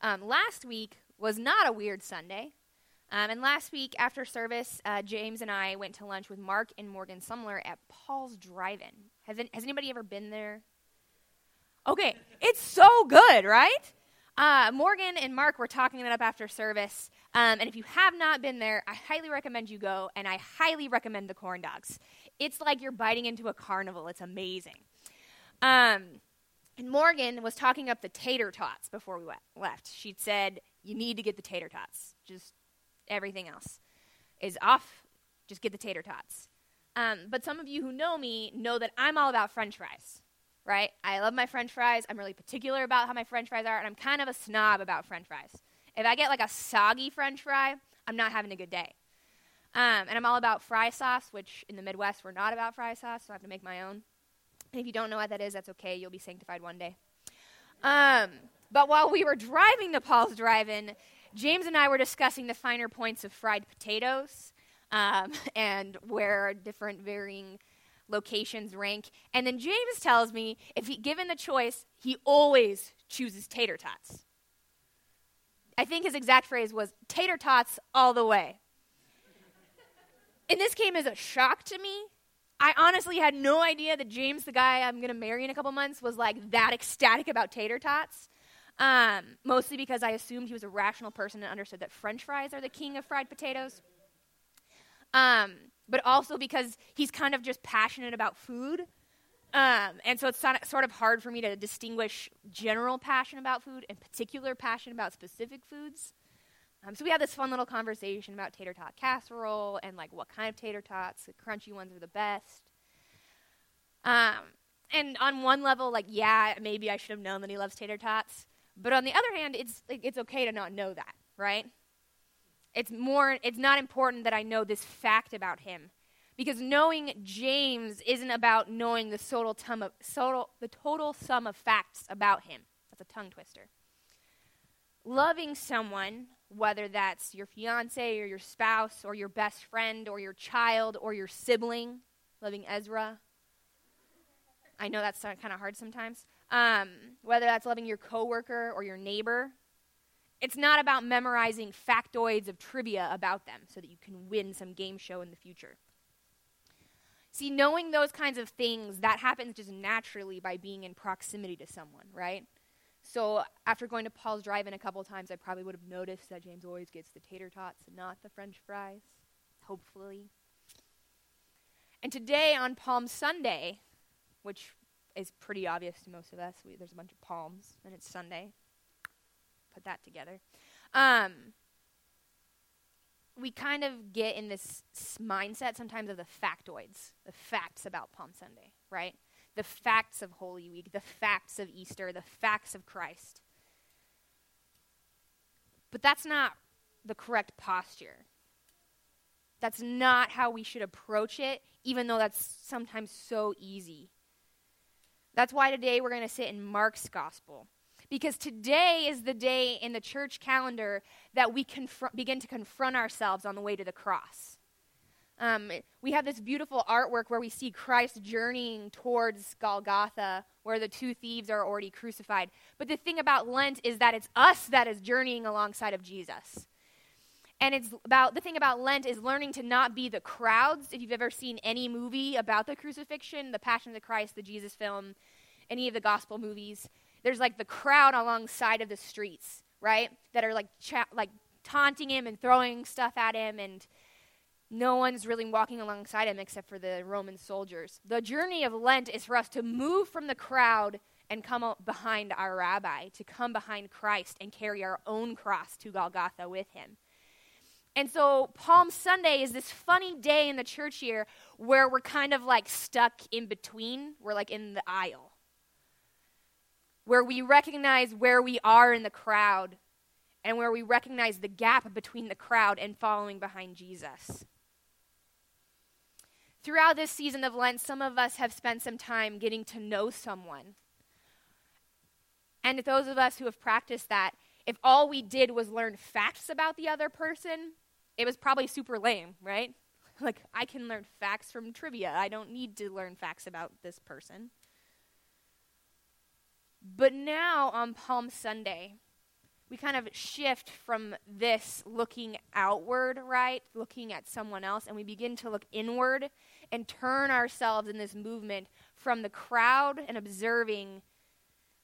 Um, last week was not a weird Sunday. Um, and last week after service, uh, James and I went to lunch with Mark and Morgan Sumler at Paul's Drive-In. Has, has anybody ever been there? Okay, it's so good, right? Uh, Morgan and Mark were talking it up after service. Um, and if you have not been there, I highly recommend you go, and I highly recommend the corn dogs. It's like you're biting into a carnival. It's amazing. Um, and Morgan was talking up the tater tots before we went, left. She'd said, You need to get the tater tots. Just everything else is off. Just get the tater tots. Um, but some of you who know me know that I'm all about french fries, right? I love my french fries. I'm really particular about how my french fries are, and I'm kind of a snob about french fries. If I get like a soggy french fry, I'm not having a good day. Um, and I'm all about fry sauce, which in the Midwest we're not about fry sauce, so I have to make my own. If you don't know what that is, that's okay. You'll be sanctified one day. Um, but while we were driving to Paul's Drive-In, James and I were discussing the finer points of fried potatoes um, and where different varying locations rank. And then James tells me if he given the choice, he always chooses tater tots. I think his exact phrase was tater tots all the way. and this came as a shock to me. I honestly had no idea that James, the guy I'm going to marry in a couple months, was like that ecstatic about tater tots. Um, mostly because I assumed he was a rational person and understood that French fries are the king of fried potatoes. Um, but also because he's kind of just passionate about food. Um, and so it's sort of hard for me to distinguish general passion about food and particular passion about specific foods. Um, so we had this fun little conversation about tater tot casserole and like what kind of tater tots. The crunchy ones are the best. Um, and on one level, like yeah, maybe I should have known that he loves tater tots. But on the other hand, it's like, it's okay to not know that, right? It's more it's not important that I know this fact about him. Because knowing James isn't about knowing the total, of, total, the total sum of facts about him. That's a tongue twister. Loving someone, whether that's your fiance or your spouse or your best friend or your child or your sibling, loving Ezra. I know that's kind of hard sometimes. Um, whether that's loving your coworker or your neighbor. It's not about memorizing factoids of trivia about them so that you can win some game show in the future. See, knowing those kinds of things, that happens just naturally by being in proximity to someone, right? So after going to Paul's Drive-In a couple times, I probably would have noticed that James always gets the tater tots not the french fries, hopefully. And today on Palm Sunday, which is pretty obvious to most of us. We, there's a bunch of palms, and it's Sunday. Put that together. Um, we kind of get in this mindset sometimes of the factoids, the facts about Palm Sunday, right? The facts of Holy Week, the facts of Easter, the facts of Christ. But that's not the correct posture. That's not how we should approach it, even though that's sometimes so easy. That's why today we're going to sit in Mark's gospel. Because today is the day in the church calendar that we confr- begin to confront ourselves on the way to the cross. Um, we have this beautiful artwork where we see Christ journeying towards Golgotha, where the two thieves are already crucified. But the thing about Lent is that it's us that is journeying alongside of Jesus. And it's about the thing about Lent is learning to not be the crowds. If you've ever seen any movie about the crucifixion, the Passion of the Christ, the Jesus film, any of the gospel movies, there's like the crowd alongside of the streets, right? That are like cha- like taunting him and throwing stuff at him and no one's really walking alongside him except for the Roman soldiers. The journey of Lent is for us to move from the crowd and come behind our rabbi, to come behind Christ and carry our own cross to Golgotha with him. And so Palm Sunday is this funny day in the church year where we're kind of like stuck in between. We're like in the aisle. Where we recognize where we are in the crowd and where we recognize the gap between the crowd and following behind Jesus. Throughout this season of Lent, some of us have spent some time getting to know someone. And those of us who have practiced that, if all we did was learn facts about the other person, it was probably super lame, right? Like, I can learn facts from trivia. I don't need to learn facts about this person. But now on Palm Sunday, we kind of shift from this looking outward, right? Looking at someone else, and we begin to look inward and turn ourselves in this movement from the crowd and observing,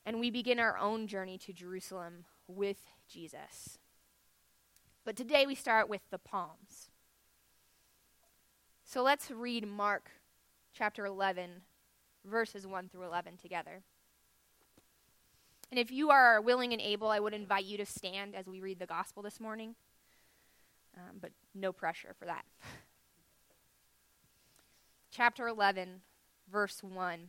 and we begin our own journey to Jerusalem with Jesus. But today we start with the Palms. So let's read Mark chapter 11, verses 1 through 11 together. And if you are willing and able, I would invite you to stand as we read the gospel this morning. Um, but no pressure for that. Chapter 11, verse 1.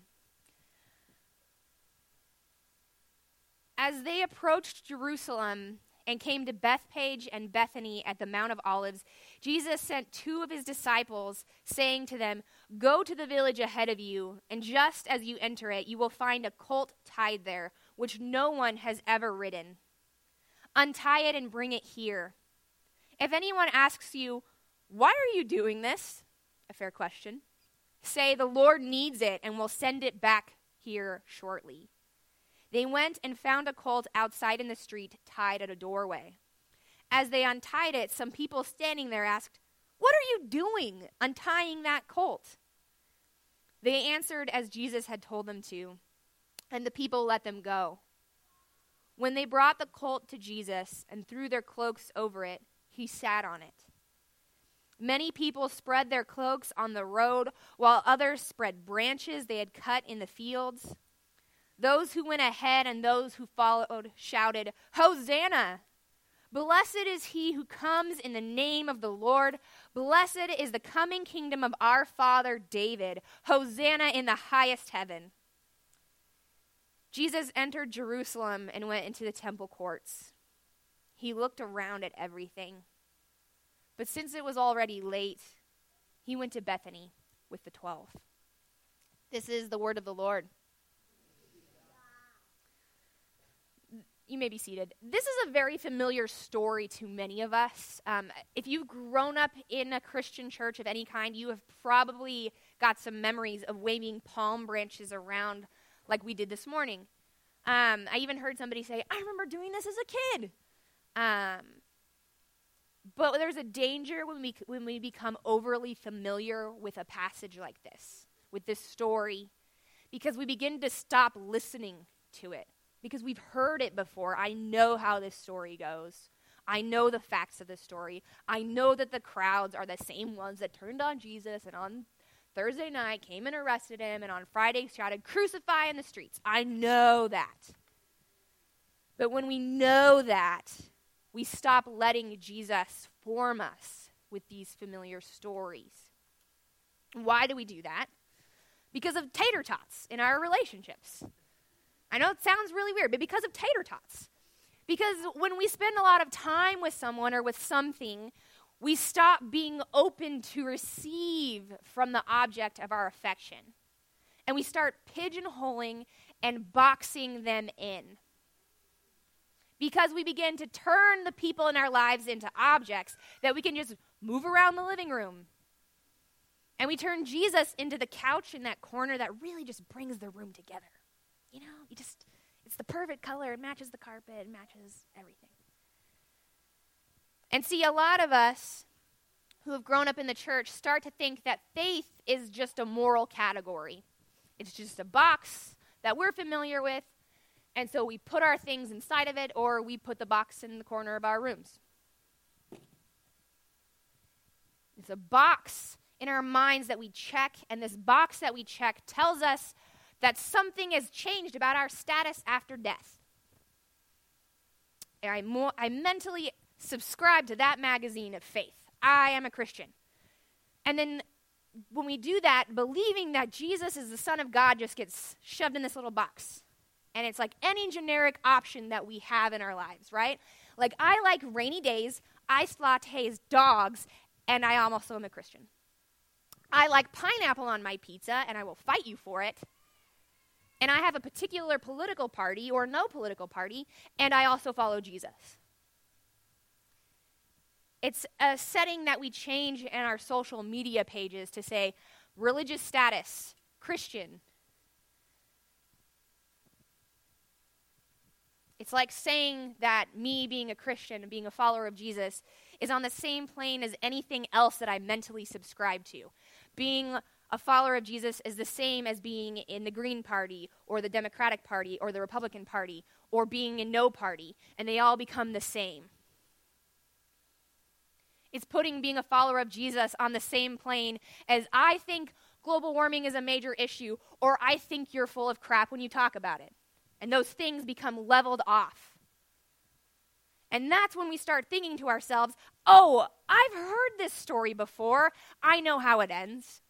As they approached Jerusalem and came to Bethphage and Bethany at the Mount of Olives, Jesus sent two of his disciples, saying to them, Go to the village ahead of you, and just as you enter it, you will find a colt tied there which no one has ever ridden. Untie it and bring it here. If anyone asks you, Why are you doing this? A fair question. Say, The Lord needs it and will send it back here shortly. They went and found a colt outside in the street, tied at a doorway. As they untied it, some people standing there asked, What are you doing, untying that colt? They answered as Jesus had told them to and the people let them go. When they brought the colt to Jesus and threw their cloaks over it, he sat on it. Many people spread their cloaks on the road, while others spread branches they had cut in the fields. Those who went ahead and those who followed shouted, Hosanna! Blessed is he who comes in the name of the Lord. Blessed is the coming kingdom of our father David. Hosanna in the highest heaven. Jesus entered Jerusalem and went into the temple courts. He looked around at everything. But since it was already late, he went to Bethany with the twelve. This is the word of the Lord. You may be seated. This is a very familiar story to many of us. Um, if you've grown up in a Christian church of any kind, you have probably got some memories of waving palm branches around like we did this morning. Um, I even heard somebody say, I remember doing this as a kid. Um, but there's a danger when we, when we become overly familiar with a passage like this, with this story, because we begin to stop listening to it. Because we've heard it before. I know how this story goes. I know the facts of the story. I know that the crowds are the same ones that turned on Jesus and on Thursday night came and arrested him, and on Friday shouted, Crucify in the streets. I know that. But when we know that, we stop letting Jesus form us with these familiar stories. Why do we do that? Because of tater tots in our relationships. I know it sounds really weird, but because of tater tots. Because when we spend a lot of time with someone or with something, we stop being open to receive from the object of our affection. And we start pigeonholing and boxing them in. Because we begin to turn the people in our lives into objects that we can just move around the living room. And we turn Jesus into the couch in that corner that really just brings the room together. You know, you just, it's the perfect color, it matches the carpet, it matches everything. And see, a lot of us who have grown up in the church start to think that faith is just a moral category. It's just a box that we're familiar with, and so we put our things inside of it, or we put the box in the corner of our rooms. It's a box in our minds that we check, and this box that we check tells us that something has changed about our status after death. I, mo- I mentally subscribe to that magazine of faith. I am a Christian. And then when we do that, believing that Jesus is the Son of God just gets shoved in this little box. And it's like any generic option that we have in our lives, right? Like, I like rainy days, iced lattes, dogs, and I also am a Christian. I like pineapple on my pizza, and I will fight you for it. And I have a particular political party or no political party, and I also follow Jesus. It's a setting that we change in our social media pages to say religious status, Christian. It's like saying that me being a Christian and being a follower of Jesus is on the same plane as anything else that I mentally subscribe to. Being a follower of Jesus is the same as being in the Green Party or the Democratic Party or the Republican Party or being in no party, and they all become the same. It's putting being a follower of Jesus on the same plane as I think global warming is a major issue, or I think you're full of crap when you talk about it. And those things become leveled off. And that's when we start thinking to ourselves, oh, I've heard this story before. I know how it ends.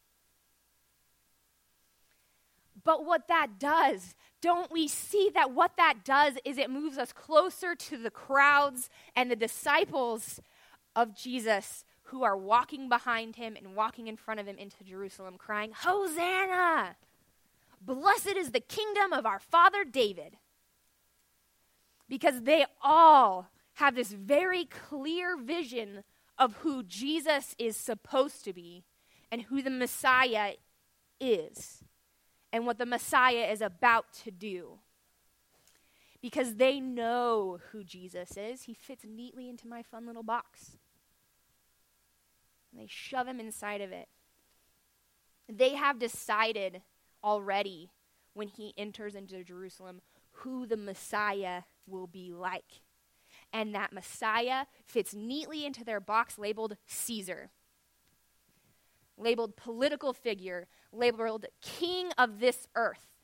But what that does, don't we see that what that does is it moves us closer to the crowds and the disciples of Jesus who are walking behind him and walking in front of him into Jerusalem, crying, Hosanna! Blessed is the kingdom of our father David. Because they all have this very clear vision of who Jesus is supposed to be and who the Messiah is and what the Messiah is about to do. Because they know who Jesus is. He fits neatly into my fun little box. They shove him inside of it. They have decided already when he enters into Jerusalem who the Messiah will be like. And that Messiah fits neatly into their box labeled Caesar labeled political figure, labeled king of this earth.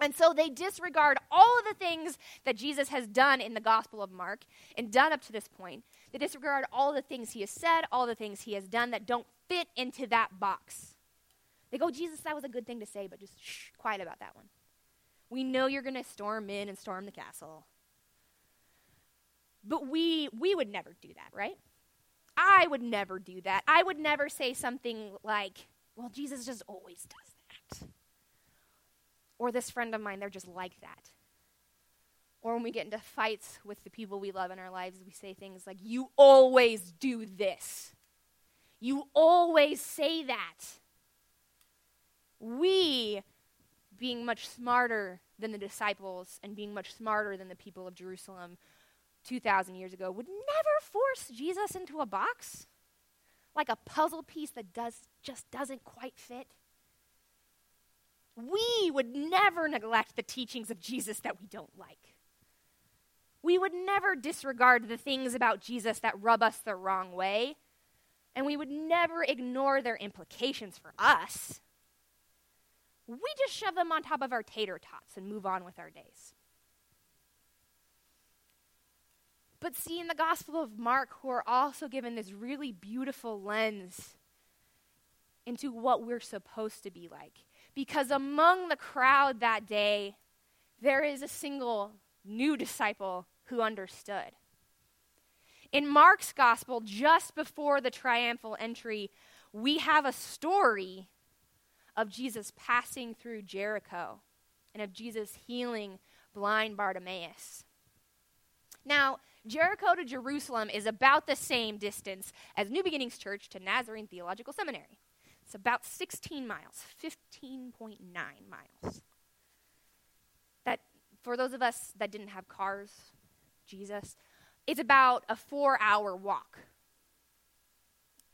And so they disregard all of the things that Jesus has done in the Gospel of Mark and done up to this point. They disregard all the things he has said, all the things he has done that don't fit into that box. They go, Jesus, that was a good thing to say, but just shh, quiet about that one. We know you're going to storm in and storm the castle. But we, we would never do that, right? I would never do that. I would never say something like, well, Jesus just always does that. Or this friend of mine, they're just like that. Or when we get into fights with the people we love in our lives, we say things like, you always do this. You always say that. We, being much smarter than the disciples and being much smarter than the people of Jerusalem, 2,000 years ago would never force Jesus into a box like a puzzle piece that does, just doesn't quite fit. We would never neglect the teachings of Jesus that we don't like. We would never disregard the things about Jesus that rub us the wrong way, and we would never ignore their implications for us. We just shove them on top of our tater tots and move on with our days. But see, in the Gospel of Mark, we're also given this really beautiful lens into what we're supposed to be like. Because among the crowd that day, there is a single new disciple who understood. In Mark's gospel, just before the triumphal entry, we have a story of Jesus passing through Jericho and of Jesus healing blind Bartimaeus. Now, Jericho to Jerusalem is about the same distance as New Beginnings Church to Nazarene Theological Seminary. It's about 16 miles, 15.9 miles. That, for those of us that didn't have cars, Jesus, it's about a four hour walk.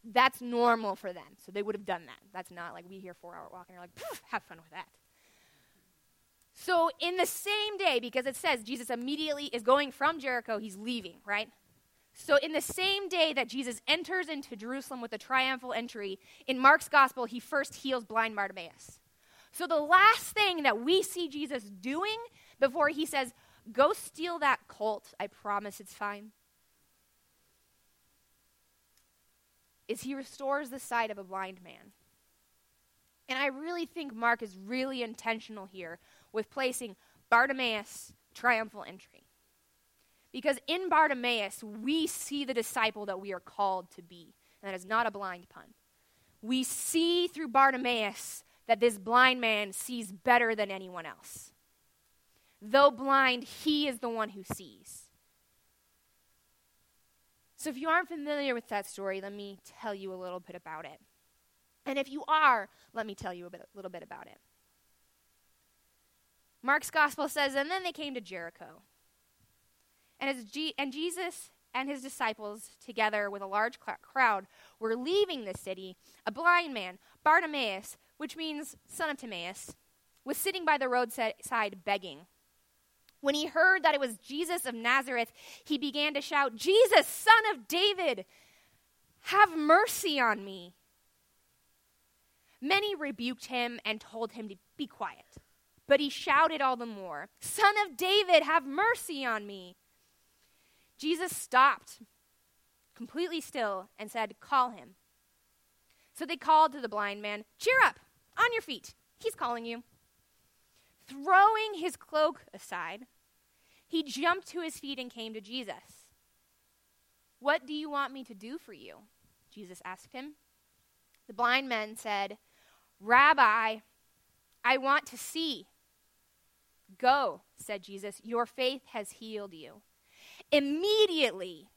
That's normal for them, so they would have done that. That's not like we hear four hour walk and you're like, have fun with that. So, in the same day, because it says Jesus immediately is going from Jericho, he's leaving, right? So, in the same day that Jesus enters into Jerusalem with a triumphal entry, in Mark's gospel, he first heals blind Bartimaeus. So, the last thing that we see Jesus doing before he says, Go steal that colt, I promise it's fine, is he restores the sight of a blind man. And I really think Mark is really intentional here with placing Bartimaeus triumphal entry. Because in Bartimaeus, we see the disciple that we are called to be. And that is not a blind pun. We see through Bartimaeus that this blind man sees better than anyone else. Though blind, he is the one who sees. So, if you aren't familiar with that story, let me tell you a little bit about it. And if you are, let me tell you a bit, little bit about it. Mark's gospel says, And then they came to Jericho. And, as G- and Jesus and his disciples, together with a large cl- crowd, were leaving the city. A blind man, Bartimaeus, which means son of Timaeus, was sitting by the roadside begging. When he heard that it was Jesus of Nazareth, he began to shout, Jesus, son of David, have mercy on me. Many rebuked him and told him to be quiet. But he shouted all the more, Son of David, have mercy on me. Jesus stopped, completely still, and said, Call him. So they called to the blind man, Cheer up, on your feet. He's calling you. Throwing his cloak aside, he jumped to his feet and came to Jesus. What do you want me to do for you? Jesus asked him. The blind man said, Rabbi, I want to see. Go, said Jesus, your faith has healed you. Immediately,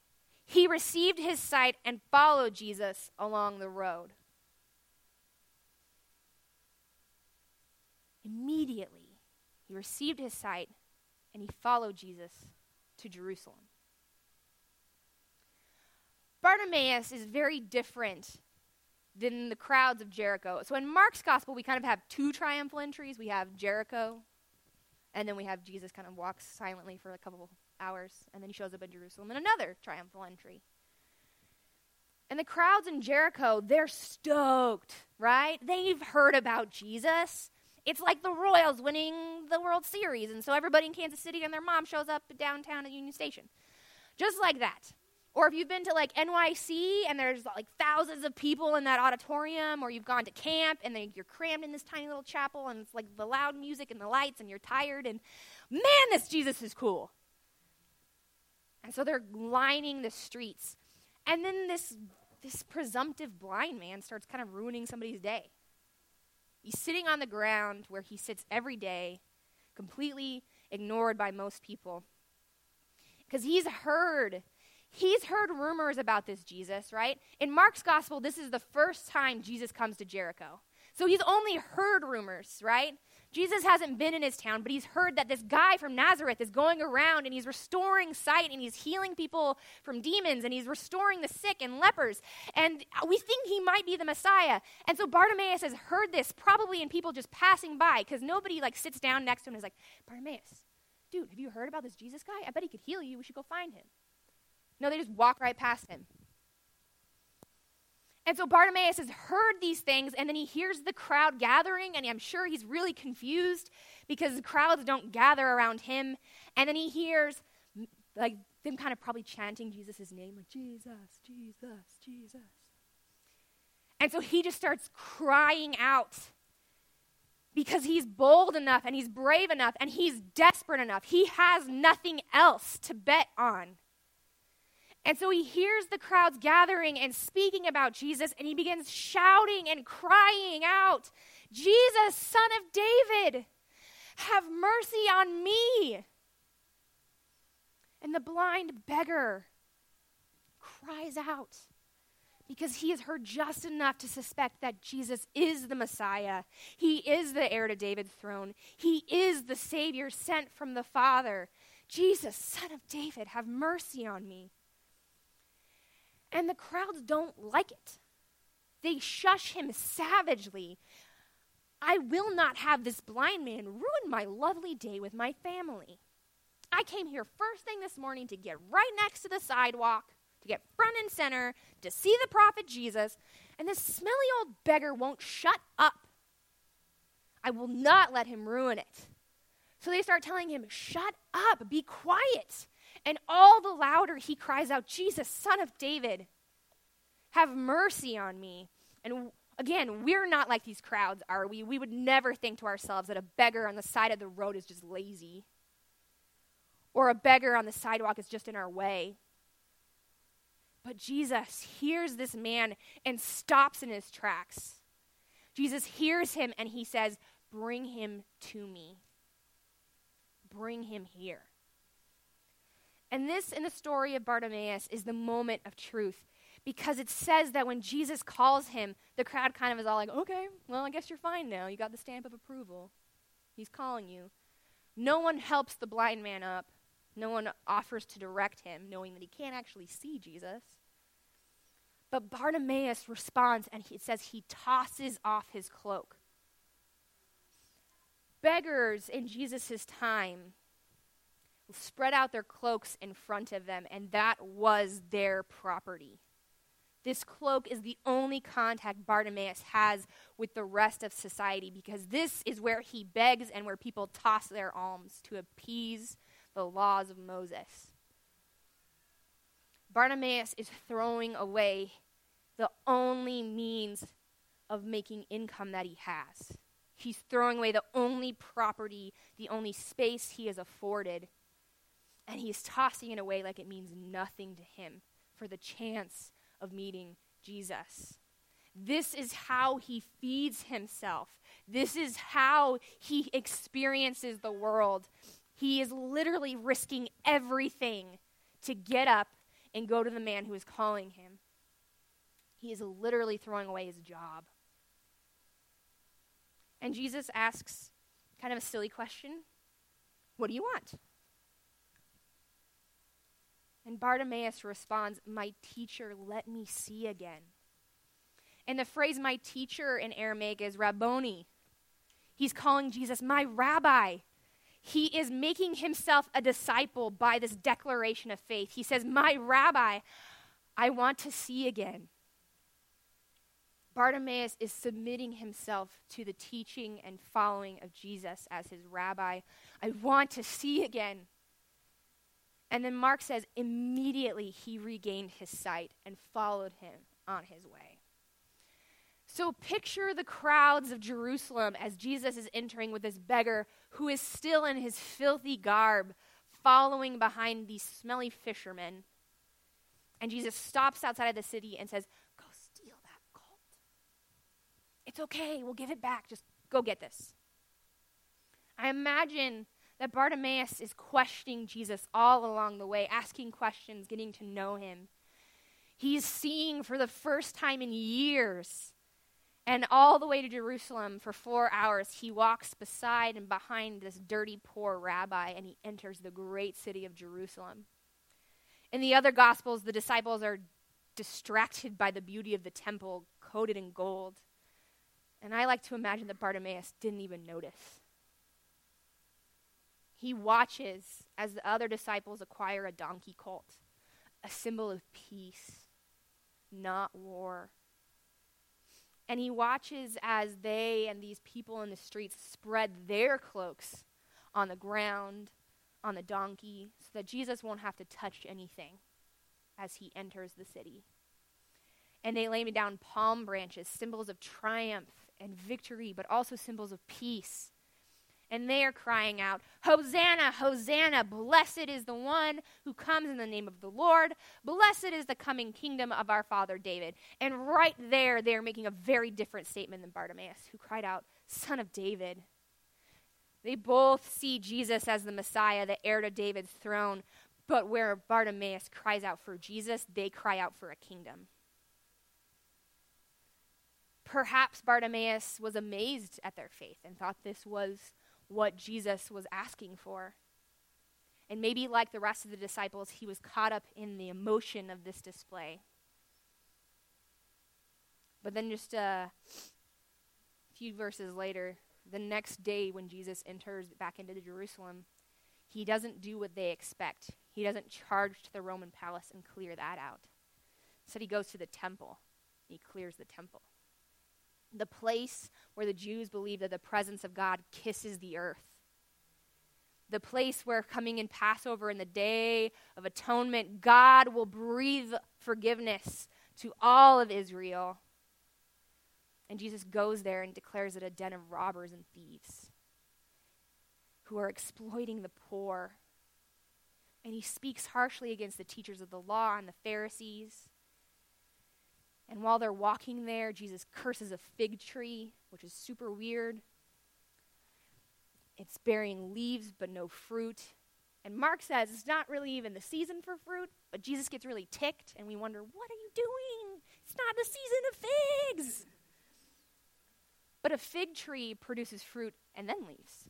he received his sight and followed Jesus along the road. Immediately, he received his sight and he followed Jesus to Jerusalem. Bartimaeus is very different than the crowds of Jericho. So in Mark's gospel, we kind of have two triumphal entries. We have Jericho, and then we have Jesus kind of walks silently for a couple hours, and then he shows up in Jerusalem in another triumphal entry. And the crowds in Jericho, they're stoked, right? They've heard about Jesus. It's like the Royals winning the World Series, and so everybody in Kansas City and their mom shows up downtown at Union Station. Just like that. Or if you've been to like NYC and there's like thousands of people in that auditorium, or you've gone to camp and you're crammed in this tiny little chapel and it's like the loud music and the lights and you're tired and man, this Jesus is cool. And so they're lining the streets. And then this, this presumptive blind man starts kind of ruining somebody's day. He's sitting on the ground where he sits every day, completely ignored by most people. Because he's heard he's heard rumors about this Jesus, right? In Mark's gospel, this is the first time Jesus comes to Jericho. So he's only heard rumors, right? Jesus hasn't been in his town, but he's heard that this guy from Nazareth is going around and he's restoring sight and he's healing people from demons and he's restoring the sick and lepers. And we think he might be the Messiah. And so Bartimaeus has heard this probably in people just passing by because nobody like sits down next to him and is like, Bartimaeus, dude, have you heard about this Jesus guy? I bet he could heal you. We should go find him. No, they just walk right past him. And so Bartimaeus has heard these things, and then he hears the crowd gathering, and I'm sure he's really confused because crowds don't gather around him. And then he hears, like, them kind of probably chanting Jesus' name, like, Jesus, Jesus, Jesus. And so he just starts crying out because he's bold enough and he's brave enough and he's desperate enough. He has nothing else to bet on. And so he hears the crowds gathering and speaking about Jesus, and he begins shouting and crying out, Jesus, son of David, have mercy on me. And the blind beggar cries out because he has heard just enough to suspect that Jesus is the Messiah. He is the heir to David's throne. He is the Savior sent from the Father. Jesus, son of David, have mercy on me. And the crowds don't like it. They shush him savagely. I will not have this blind man ruin my lovely day with my family. I came here first thing this morning to get right next to the sidewalk, to get front and center, to see the prophet Jesus, and this smelly old beggar won't shut up. I will not let him ruin it. So they start telling him, Shut up, be quiet. And all the louder he cries out, Jesus, son of David, have mercy on me. And again, we're not like these crowds, are we? We would never think to ourselves that a beggar on the side of the road is just lazy, or a beggar on the sidewalk is just in our way. But Jesus hears this man and stops in his tracks. Jesus hears him and he says, Bring him to me. Bring him here. And this, in the story of Bartimaeus, is the moment of truth because it says that when Jesus calls him, the crowd kind of is all like, okay, well, I guess you're fine now. You got the stamp of approval. He's calling you. No one helps the blind man up. No one offers to direct him, knowing that he can't actually see Jesus. But Bartimaeus responds and he, it says he tosses off his cloak. Beggars in Jesus' time spread out their cloaks in front of them, and that was their property. This cloak is the only contact Bartimaeus has with the rest of society because this is where he begs and where people toss their alms to appease the laws of Moses. Bartimaeus is throwing away the only means of making income that he has. He's throwing away the only property, the only space he is afforded, and he's tossing it away like it means nothing to him for the chance of meeting Jesus. This is how he feeds himself. This is how he experiences the world. He is literally risking everything to get up and go to the man who is calling him. He is literally throwing away his job. And Jesus asks kind of a silly question What do you want? And Bartimaeus responds, My teacher, let me see again. And the phrase my teacher in Aramaic is Rabboni. He's calling Jesus my rabbi. He is making himself a disciple by this declaration of faith. He says, My rabbi, I want to see again. Bartimaeus is submitting himself to the teaching and following of Jesus as his rabbi. I want to see again. And then Mark says, immediately he regained his sight and followed him on his way. So picture the crowds of Jerusalem as Jesus is entering with this beggar who is still in his filthy garb, following behind these smelly fishermen. And Jesus stops outside of the city and says, Go steal that colt. It's okay, we'll give it back. Just go get this. I imagine that Bartimaeus is questioning Jesus all along the way, asking questions, getting to know him. He's seeing for the first time in years. And all the way to Jerusalem for four hours, he walks beside and behind this dirty, poor rabbi, and he enters the great city of Jerusalem. In the other Gospels, the disciples are distracted by the beauty of the temple coated in gold. And I like to imagine that Bartimaeus didn't even notice. He watches as the other disciples acquire a donkey colt, a symbol of peace, not war. And he watches as they and these people in the streets spread their cloaks on the ground, on the donkey, so that Jesus won't have to touch anything as he enters the city. And they lay me down palm branches, symbols of triumph and victory, but also symbols of peace and they are crying out, Hosanna, Hosanna, blessed is the one who comes in the name of the Lord, blessed is the coming kingdom of our father David. And right there, they're making a very different statement than Bartimaeus, who cried out, Son of David. They both see Jesus as the Messiah, the heir to David's throne, but where Bartimaeus cries out for Jesus, they cry out for a kingdom. Perhaps Bartimaeus was amazed at their faith and thought this was what Jesus was asking for. And maybe, like the rest of the disciples, he was caught up in the emotion of this display. But then, just a few verses later, the next day when Jesus enters back into Jerusalem, he doesn't do what they expect. He doesn't charge to the Roman palace and clear that out. Instead, he goes to the temple. He clears the temple the place where the Jews believe that the presence of God kisses the earth. The place where coming in Passover in the day of atonement, God will breathe forgiveness to all of Israel. And Jesus goes there and declares it a den of robbers and thieves who are exploiting the poor. And he speaks harshly against the teachers of the law and the Pharisees. And while they're walking there, Jesus curses a fig tree, which is super weird. It's bearing leaves but no fruit. And Mark says it's not really even the season for fruit, but Jesus gets really ticked, and we wonder, what are you doing? It's not the season of figs. But a fig tree produces fruit and then leaves.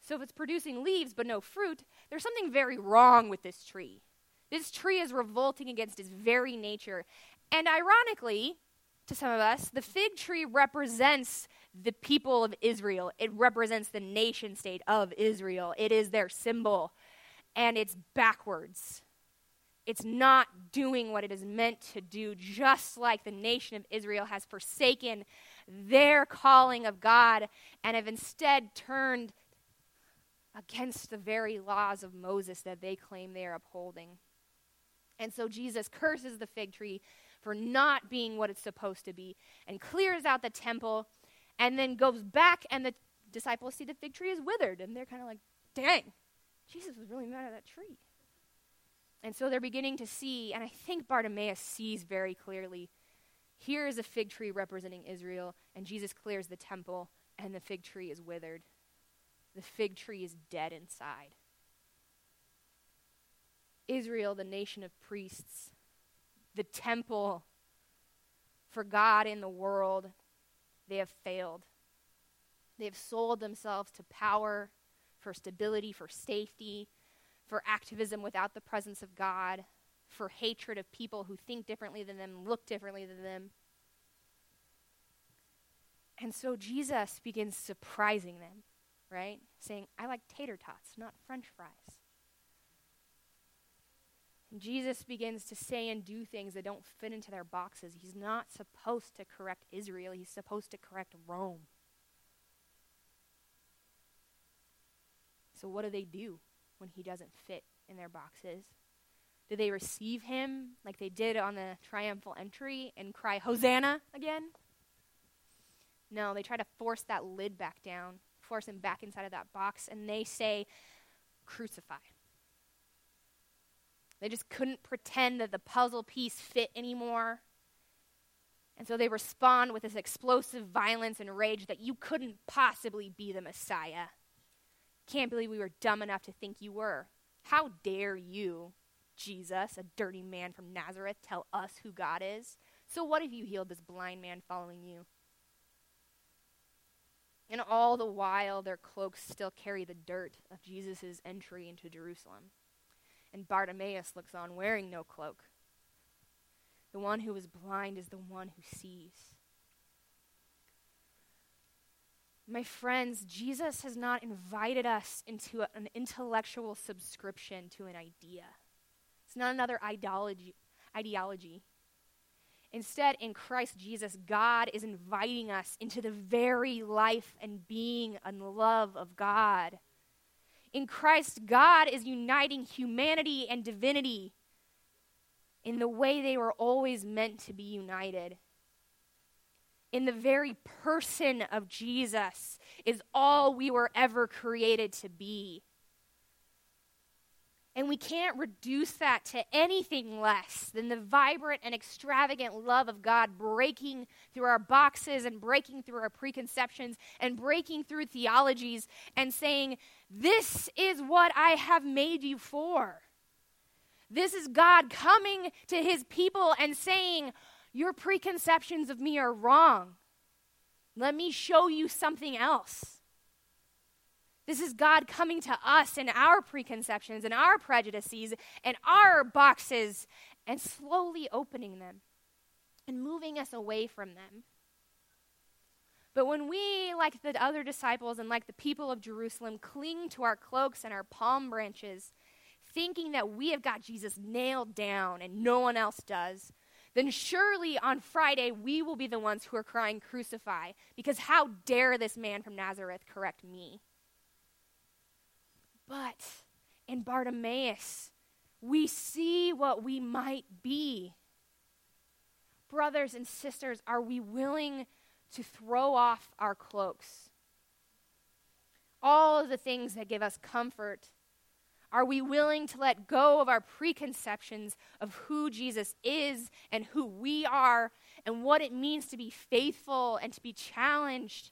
So if it's producing leaves but no fruit, there's something very wrong with this tree. This tree is revolting against its very nature. And ironically, to some of us, the fig tree represents the people of Israel. It represents the nation state of Israel. It is their symbol. And it's backwards. It's not doing what it is meant to do, just like the nation of Israel has forsaken their calling of God and have instead turned against the very laws of Moses that they claim they are upholding. And so Jesus curses the fig tree for not being what it's supposed to be and clears out the temple and then goes back and the disciples see the fig tree is withered and they're kind of like, dang, Jesus was really mad at that tree. And so they're beginning to see, and I think Bartimaeus sees very clearly here is a fig tree representing Israel, and Jesus clears the temple, and the fig tree is withered. The fig tree is dead inside. Israel, the nation of priests, the temple for God in the world, they have failed. They have sold themselves to power, for stability, for safety, for activism without the presence of God, for hatred of people who think differently than them, look differently than them. And so Jesus begins surprising them, right? Saying, I like tater tots, not french fries. Jesus begins to say and do things that don't fit into their boxes. He's not supposed to correct Israel, he's supposed to correct Rome. So, what do they do when he doesn't fit in their boxes? Do they receive him like they did on the triumphal entry and cry, Hosanna again? No, they try to force that lid back down, force him back inside of that box, and they say, Crucify. They just couldn't pretend that the puzzle piece fit anymore. And so they respond with this explosive violence and rage that you couldn't possibly be the Messiah. Can't believe we were dumb enough to think you were. How dare you, Jesus, a dirty man from Nazareth, tell us who God is? So what if you healed this blind man following you? And all the while, their cloaks still carry the dirt of Jesus' entry into Jerusalem and Bartimaeus looks on wearing no cloak. The one who is blind is the one who sees. My friends, Jesus has not invited us into a, an intellectual subscription to an idea. It's not another ideology. ideology. Instead, in Christ Jesus, God is inviting us into the very life and being and love of God. In Christ, God is uniting humanity and divinity in the way they were always meant to be united. In the very person of Jesus is all we were ever created to be. And we can't reduce that to anything less than the vibrant and extravagant love of God breaking through our boxes and breaking through our preconceptions and breaking through theologies and saying, This is what I have made you for. This is God coming to his people and saying, Your preconceptions of me are wrong. Let me show you something else. This is God coming to us in our preconceptions and our prejudices and our boxes and slowly opening them and moving us away from them. But when we, like the other disciples and like the people of Jerusalem, cling to our cloaks and our palm branches, thinking that we have got Jesus nailed down and no one else does, then surely on Friday we will be the ones who are crying, Crucify, because how dare this man from Nazareth correct me? But in Bartimaeus, we see what we might be. Brothers and sisters, are we willing to throw off our cloaks? All of the things that give us comfort. Are we willing to let go of our preconceptions of who Jesus is and who we are and what it means to be faithful and to be challenged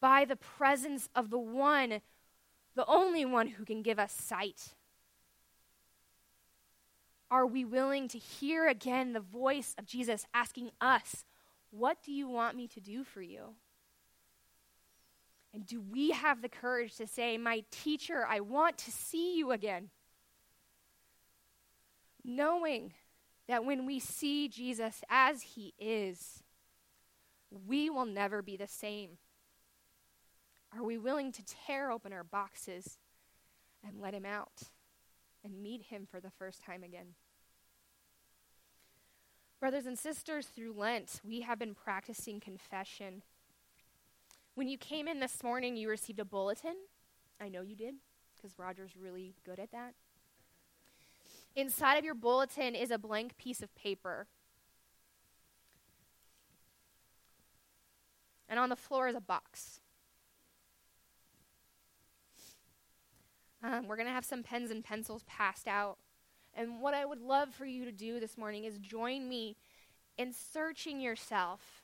by the presence of the one the only one who can give us sight? Are we willing to hear again the voice of Jesus asking us, What do you want me to do for you? And do we have the courage to say, My teacher, I want to see you again? Knowing that when we see Jesus as he is, we will never be the same. Are we willing to tear open our boxes and let him out and meet him for the first time again? Brothers and sisters, through Lent, we have been practicing confession. When you came in this morning, you received a bulletin. I know you did, because Roger's really good at that. Inside of your bulletin is a blank piece of paper. And on the floor is a box. Um, we're going to have some pens and pencils passed out. And what I would love for you to do this morning is join me in searching yourself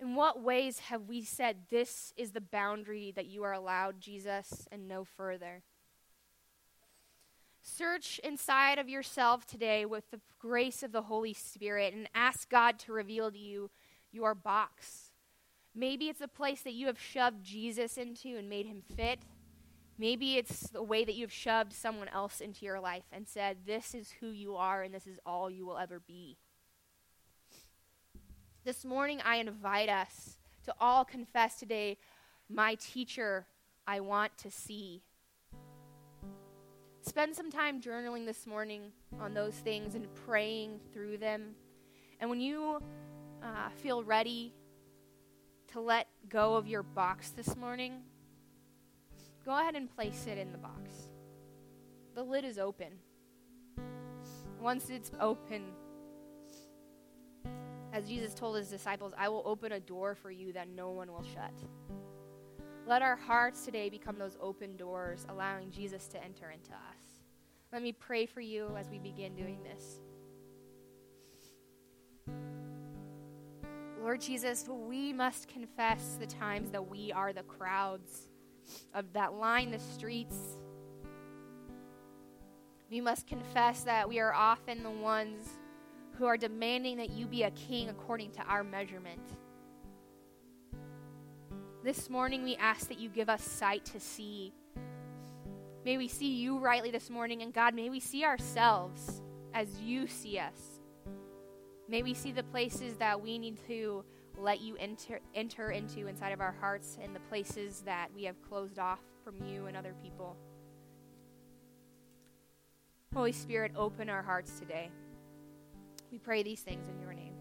In what ways have we said, This is the boundary that you are allowed, Jesus, and no further? Search inside of yourself today with the grace of the Holy Spirit and ask God to reveal to you your box. Maybe it's a place that you have shoved Jesus into and made him fit. Maybe it's the way that you've shoved someone else into your life and said, This is who you are and this is all you will ever be. This morning, I invite us to all confess today, my teacher, I want to see. Spend some time journaling this morning on those things and praying through them. And when you uh, feel ready to let go of your box this morning, go ahead and place it in the box. The lid is open. Once it's open, as Jesus told his disciples, I will open a door for you that no one will shut. Let our hearts today become those open doors, allowing Jesus to enter into us. Let me pray for you as we begin doing this. Lord Jesus, we must confess the times that we are the crowds of that line the streets. We must confess that we are often the ones who are demanding that you be a king according to our measurement. This morning, we ask that you give us sight to see. May we see you rightly this morning, and God, may we see ourselves as you see us. May we see the places that we need to let you enter, enter into inside of our hearts and the places that we have closed off from you and other people. Holy Spirit, open our hearts today. We pray these things in your name.